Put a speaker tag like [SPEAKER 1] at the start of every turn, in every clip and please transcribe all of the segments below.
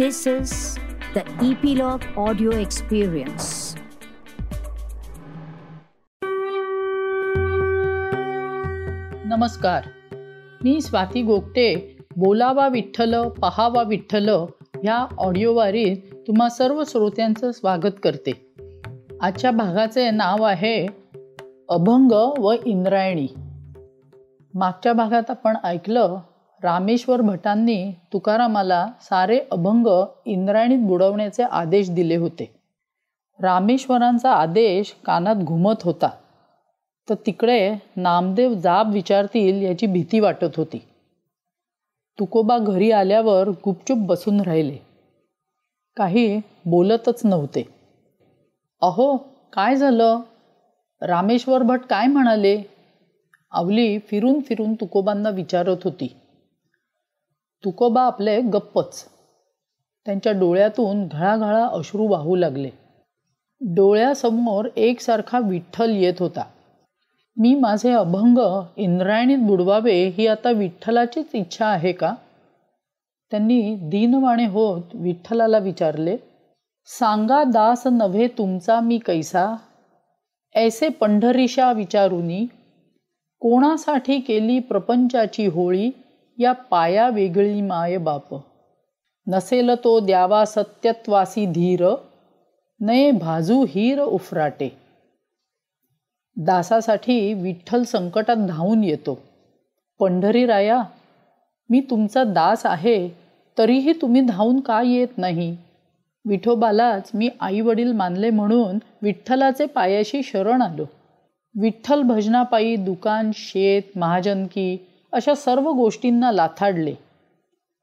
[SPEAKER 1] This is the Epilogue Audio Experience.
[SPEAKER 2] नमस्कार. मी स्वाती गोगटे बोलावा विठ्ठल पहावा विठ्ठल ह्या ऑडिओवारीत तुम्हा सर्व श्रोत्यांचं स्वागत करते. आजच्या भागाचे नाव आहे अभंग व इंद्रायणी. मागच्या भागात आपण ऐकलं रामेश्वर भटांनी तुकारामाला सारे अभंग इंद्रायणीत बुडवण्याचे आदेश दिले होते. रामेश्वरांचा आदेश कानात घुमत होता. तर तिकडे नामदेव जाब विचारतील याची भीती वाटत होती. तुकोबा घरी आल्यावर गुपचूप बसून राहिले. काही बोलतच नव्हते. अहो काय झालं? रामेश्वर भट काय म्हणाले? आवली फिरून फिरून तुकोबांना विचारत होती. तुकोबा आपले गप्पच. त्यांच्या डोळ्यातून घळाघळा अश्रू वाहू लागले. डोळ्यासमोर एकसारखा विठ्ठल येत होता. मी माझे अभंग इंद्रायणीत बुडवावे ही आता विठ्ठलाचीच इच्छा आहे का? त्यांनी दीनवाणे होत विठ्ठलाला विचारले सांगा दास नव्हे तुमचा मी कैसा? ऐसे पंढरीशा विचारुनी कोणासाठी केली प्रपंचाची होळी? या पाया वेगळी माय बाप. नसेल तो द्यावा सत्यत्वासी धीर नये भाजू हीर उफराटे. दासासाठी विठ्ठल संकटात धावून येतो. पंढरी राया मी तुमचा दास आहे तरीही तुम्ही धावून का येत नाही? विठोबालाच मी आई वडील मानले म्हणून विठ्ठलाचे पायाशी शरण आलो. विठ्ठल भजनापायी दुकान शेत महाजनकी अशा सर्व गोष्टींना लाथाडले.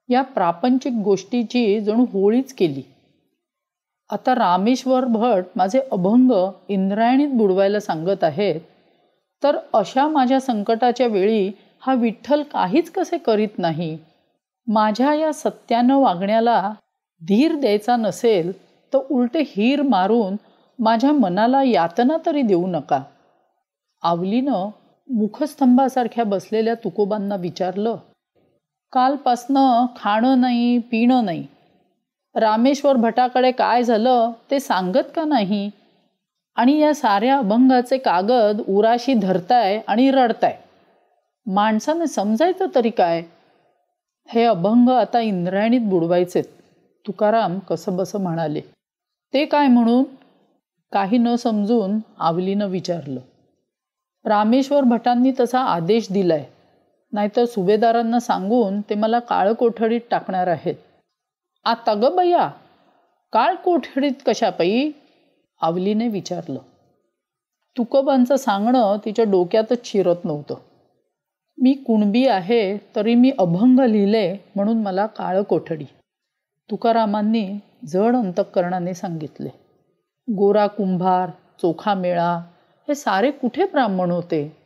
[SPEAKER 2] या प्रापंचिक गोष्टीची जणू होळीच केली. आता रामेश्वर भट माझे अभंग इंद्रायणीत बुडवायला सांगत आहेत तर अशा माझ्या संकटाच्या वेळी हा विठ्ठल काहीच कसे करीत नाही? माझ्या या सत्यानं वागण्याला धीर द्यायचा नसेल तर उलटे हीर मारून माझ्या मनाला यातना तरी देऊ नका. आवलीनं मुखस्तंभासारख्या बसलेल्या तुकोबांना विचारलं कालपासनं खाणं नाही पिणं नाही. रामेश्वर भटाकडे काय झालं ते सांगत का नाही? आणि या साऱ्या अभंगाचे कागद उराशी धरताय आणि रडताय. माणसाने समजायचं तरी काय? हे अभंग आता इंद्रायणीत बुडवायचेत. तुकाराम कसं बसं म्हणाले ते काय म्हणून? काही न समजून आवलीनं विचारलं रामेश्वर भटांनी तसा आदेश दिलाय. नाहीतर सुभेदारांना सांगून ते मला काळ कोठडीत टाकणार आहेत. आता ग बया काळ कोठडीत कशापायी आवलीने विचारलं. तुकोबांचं सांगणं तिच्या डोक्यातच शिरत नव्हतं. मी कुणबी आहे तरी मी अभंग लिहिले म्हणून मला काळ कोठडी. तुकारामांनी जड अंतःकरणाने सांगितले. गोरा कुंभार चोखा मेळा हे सारे कुठे ब्राह्मण होते?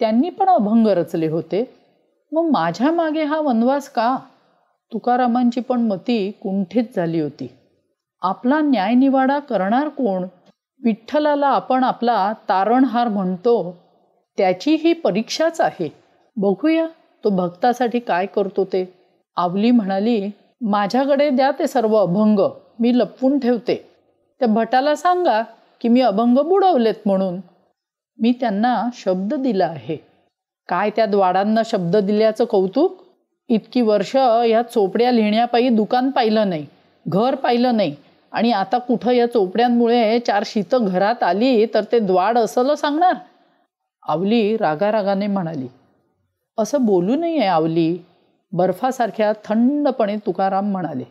[SPEAKER 2] त्यांनी पण अभंग रचले होते. मग माझ्या मागे हा वनवास का? तुकारामांची पण मती कुंठित झाली होती. आपला न्यायनिवाडा करणार कोण? विठ्ठलाला आपण आपला तारणहार म्हणतो. त्याची ही परीक्षाच आहे. बघूया तो भक्तासाठी काय करतो ते. आवली म्हणाली माझ्याकडे द्या ते सर्व अभंग मी लपवून ठेवते. त्या भटाला सांगा की मी अभंग बुडवलेत म्हणून. मी त्यांना शब्द दिला आहे. काय त्या द्वाडांना शब्द दिल्याचं कौतुक? इतकी वर्ष या चोपड्या लिहिण्यापायी दुकान पाहिलं नाही घर पाहिलं नाही. आणि आता कुठं या चोपड्यांमुळे चार शीतं घरात आली तर ते द्वाड असलं सांगणार? आवली रागारागाने म्हणाली. असं बोलू नये आवली बर्फासारख्या थंडपणे तुकाराम म्हणाले.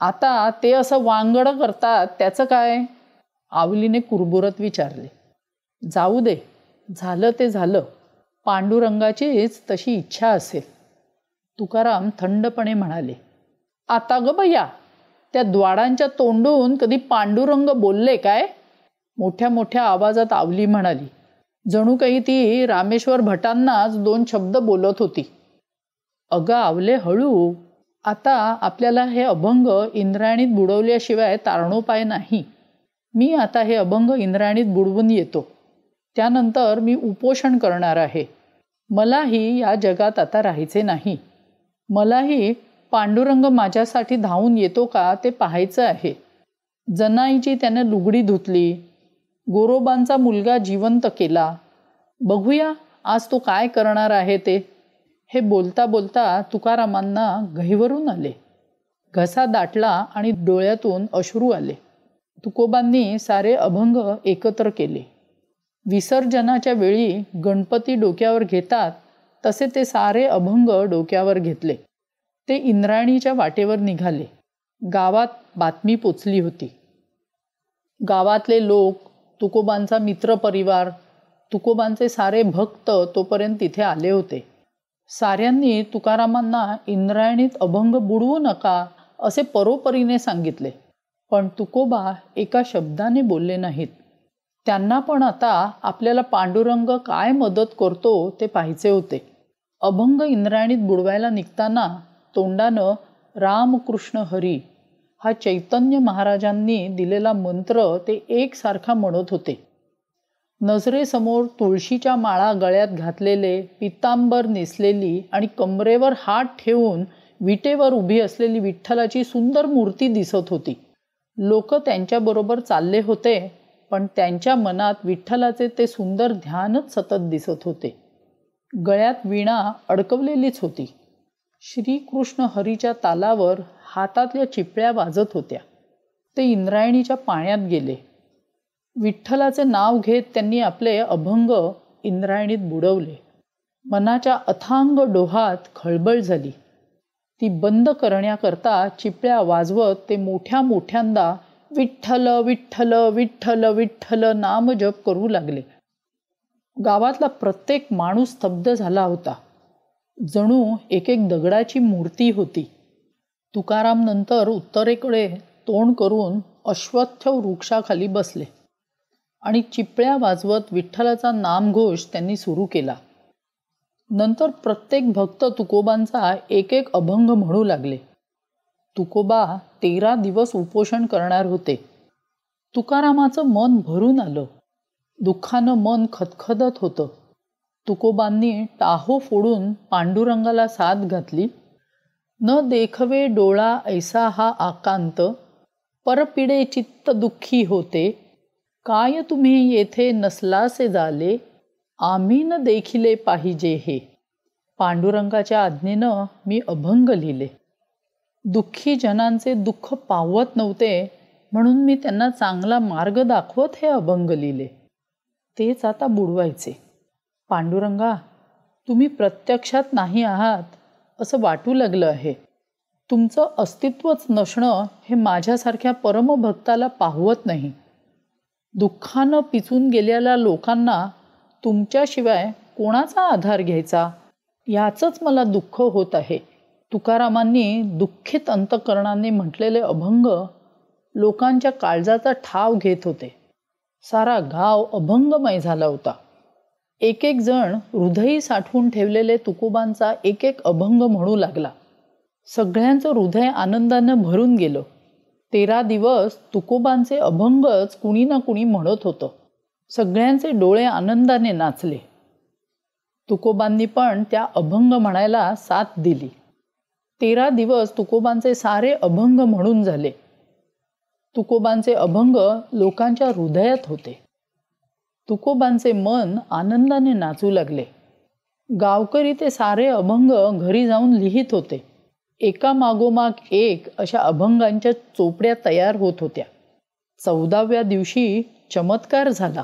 [SPEAKER 2] आता ते असं वांगडं करतात त्याचं काय? आवलीने कुरबुरत विचारले जाऊ दे झालं ते झालं. पांडुरंगाचीच तशी इच्छा असेल. तुकाराम थंडपणे म्हणाले आता ग बया त्या द्वाडांच्या तोंडून कधी पांडुरंग बोलले काय? मोठ्या मोठ्या आवाजात आवली म्हणाली जणू काही ती रामेश्वर भटांनाच दोन शब्द बोलत होती. अगं आवले हळू आता आपल्याला हे अभंग इंद्रायणीत बुडवल्याशिवाय तारणोपाय नाही. मी आता हे अभंग इंद्रायणीत बुडवून येतो. त्यानंतर मी उपोषण करणार आहे. मलाही या जगात आता राहायचे नाही. मलाही पांडुरंग माझ्यासाठी धावून येतो का ते पाहायचं आहे. जनाईची त्याने लुगडी धुतली. गोरोबांचा मुलगा जिवंत केला. बघूया आज तो काय करणार आहे ते. हे बोलता बोलता तुकारामांना गहिवरून आले. घसा दाटला आणि डोळ्यातून अश्रू आले. तुकोबांनी सारे अभंग एकत्र केले. विसर्जनाच्या वेळी गणपती डोक्यावर घेतात तसे ते सारे अभंग डोक्यावर घेतले. ते इंद्रायणीच्या वाटेवर निघाले. गावात बातमी पोचली होती. गावातले लोक तुकोबांचा मित्रपरिवार तुकोबांचे सारे भक्त तोपर्यंत तिथे आले होते. साऱ्यांनी तुकारामांना इंद्रायणीत अभंग बुडवू नका असे परोपरीने सांगितले. पण तुकोबा एका शब्दाने बोलले नाहीत. त्यांना पण आता आपल्याला पांडुरंग काय मदत करतो ते पाहायचे होते. अभंग इंद्रायणीत बुडवायला निघताना तोंडानं रामकृष्ण हरी हा चैतन्य महाराजांनी दिलेला मंत्र ते एकसारखा म्हणत होते. नजरेसमोर तुळशीच्या माळा गळ्यात घातलेले पितांबर नेसलेली आणि कमरेवर हात ठेवून विटेवर उभी असलेली विठ्ठलाची सुंदर मूर्ती दिसत होती. लोक त्यांच्याबरोबर चालले होते पण त्यांच्या मनात विठ्ठलाचे ते सुंदर ध्यानच सतत दिसत होते. गळ्यात वीणा अडकवलेलीच होती. श्रीकृष्ण हरीच्या तालावर हातातल्या चिपळ्या वाजत होत्या. ते इंद्रायणीच्या पाण्यात गेले. विठ्ठलाचे नाव घेत त्यांनी आपले अभंग इंद्रायणीत बुडवले. मनाच्या अथांग डोहात खळबळ झाली. ती बंद करण्याकरता चिपळ्या वाजवत ते मोठ्या मोठ्यांदा विठ्ठल विठ्ठल विठ्ठल विठ्ठल नाम जप करू लागले. गावातला प्रत्येक माणूस स्तब्ध झाला होता. जणू एक एक दगडाची मूर्ती होती. तुकाराम नंतर उत्तरेकडे तोंड करून अश्वत्थ वृक्षाखाली बसले आणि चिपळ्या वाजवत विठ्ठलाचा नामघोष त्यांनी सुरू केला. नंतर प्रत्येक भक्त तुकोबांचा एक एक अभंग म्हणू लागले. तुकोबा तेरा दिवस उपोषण करणार होते. तुकारामाचं मन भरून आलं. दुःखानं मन खदखदत होतं. तुकोबांनी टाहो फोडून पांडुरंगाला साथ घातली. न देखवे डोळा ऐसा हा आकांत परपिडे चित्त दुःखी होते. काय तुम्ही येथे नसलासे झाले आम्ही न देखिले पाहिजे हे. पांडुरंगाच्या आज्ञेनं मी अभंग लिहिले. दुःखी जनांचे दुःख पावत नव्हते म्हणून मी त्यांना चांगला मार्ग दाखवत हे अभंग लिहिले. तेच आता बुडवायचे. पांडुरंगा तुम्ही प्रत्यक्षात नाही आहात असं वाटू लागलं आहे. तुमचं अस्तित्वच नसणं हे माझ्यासारख्या परमभक्ताला पाहवत नाही. दुःखानं पिचून गेलेल्या लोकांना तुमच्याशिवाय कोणाचा आधार घ्यायचा? याचंच मला दुःख होत आहे. तुकारामांनी दुःखित अंतकरणाने म्हटलेले अभंग लोकांच्या काळजाचा ठाव घेत होते. सारा गाव अभंगमय झाला होता. एक एक जण हृदयी साठवून ठेवलेले तुकोबांचा एक एक अभंग म्हणू लागला. सगळ्यांचं हृदय आनंदानं भरून गेलं. तेरा दिवस तुकोबांचे अभंगच कुणी ना कुणी म्हणत होतं. सगळ्यांचे डोळे आनंदाने नाचले. तुकोबांनी पण त्या अभंग म्हणायला साथ दिली. तेरा दिवस तुकोबांचे सारे अभंग म्हणून झाले. तुकोबांचे अभंग लोकांच्या हृदयात होते. तुकोबांचे मन आनंदाने नाचू लागले. गावकरी ते सारे अभंग घरी जाऊन लिहित होते. एका मागोमाग एक अशा अभंगांच्या चोपड्या तयार होत होत्या. चौदाव्या दिवशी चमत्कार झाला.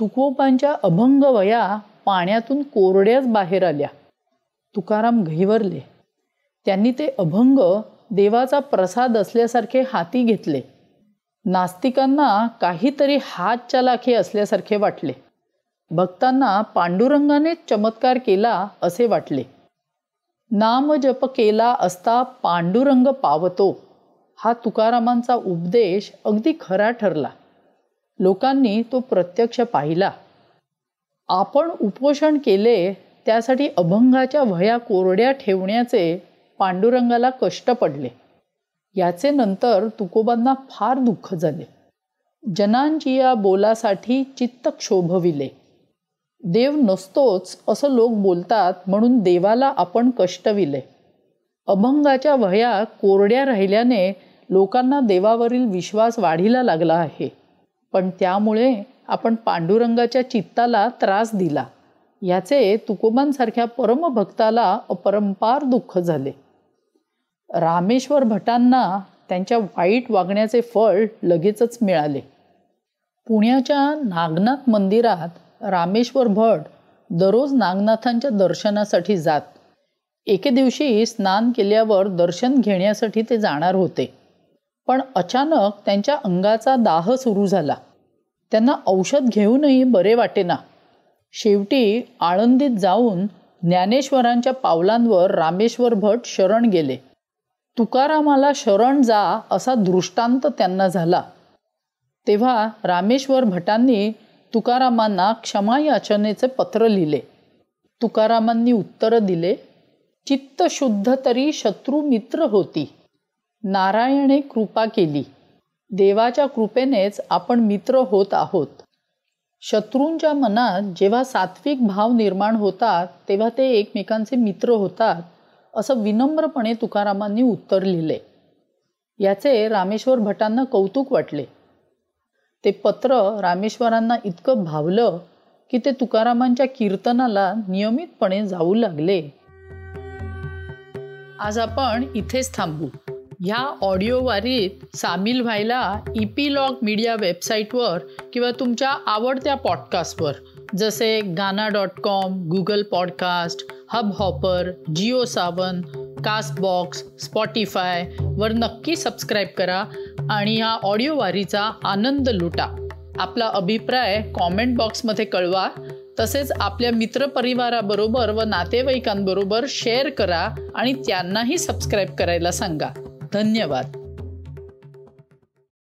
[SPEAKER 2] तुकोबांच्या अभंग वया पाण्यातून कोरड्याच बाहेर आल्या. तुकाराम घहिवरले त्यांनी ते अभंग देवाचा प्रसाद असल्यासारखे हाती घेतले. नास्तिकांना काहीतरी हात चालाखे असल्यासारखे वाटले. भक्तांना पांडुरंगानेच चमत्कार केला असे वाटले. नाम जप केला असता पांडुरंग पावतो. हा तुकारामांचा उपदेश अगदी खरा ठरला. लोकांनी तो प्रत्यक्ष पाहिला. आपण उपोषण केले त्यासाठी अभंगाच्या वह्या कोरड्या ठेवण्याचे पांडुरंगाला कष्ट पडले. याचे नंतर तुकोबांना फार दुःख झाले. जनांची या बोलासाठी चित्त क्षोभविले. देव नसतोच असं लोक बोलतात म्हणून देवाला आपण कष्टविले. अभंगाच्या वह्या कोरड्या राहिल्याने लोकांना देवावरील विश्वास वाढीला लागला आहे. पण त्यामुळे आपण पांडुरंगाच्या चित्ताला त्रास दिला. याचे तुकोबांसारख्या परमभक्ताला अपरंपार दुःख झाले. रामेश्वर भटांना त्यांच्या वाईट वागण्याचे फळ लगेचच मिळाले. पुण्याच्या नागनाथ मंदिरात रामेश्वर भट दररोज नागनाथांच्या दर्शनासाठी जात. एके दिवशी स्नान केल्यावर दर्शन घेण्यासाठी ते जाणार होते. पण अचानक त्यांच्या अंगाचा दाह सुरू झाला. त्यांना औषध घेऊनही बरे वाटेना. शेवटी आळंदीत जाऊन ज्ञानेश्वरांच्या पावलांवर रामेश्वर भट शरण गेले. तुकारामाला शरण जा असा दृष्टांत त्यांना झाला. तेव्हा रामेश्वर भटांनी तुकारामांना क्षमा याचनेचे पत्र लिहिले. तुकारामांनी उत्तर दिले. चित्त शुद्ध तरी शत्रू मित्र होती. नारायणे कृपा केली. देवाच्या कृपेनेच आपण मित्र होत आहोत. शत्रूंच्या मनात जेव्हा सात्विक भाव निर्माण होतात तेव्हा ते एकमेकांचे मित्र होतात असं विनम्रपणे तुकारामांनी उत्तर लिहिले. याचे रामेश्वर भटांना कौतुक वाटले. ते पत्र रामेश्वरांना इतकं भावलं की ते तुकारामांच्या कीर्तनाला नियमितपणे जाऊ लागले. आज आपण इथेच थांबू. ह्या ऑडिओ वारीत सामील व्हायला इपीलॉग मीडिया वेबसाईटवर किंवा तुमच्या आवडत्या पॉडकास्टवर जसे Gaana dot com Google podcast Hubhopper Jio Saavn Castbox Spotify वर नक्की सबस्क्राईब करा आणि ह्या ऑडिओ वारीचा आनंद लुटा. आपला अभिप्राय कॉमेंट बॉक्समध्ये कळवा तसेच आपल्या मित्रपरिवाराबरोबर व नातेवाईकांबरोबर शेअर करा आणि त्यांनाही सबस्क्राईब करायला सांगा. धन्यवाद.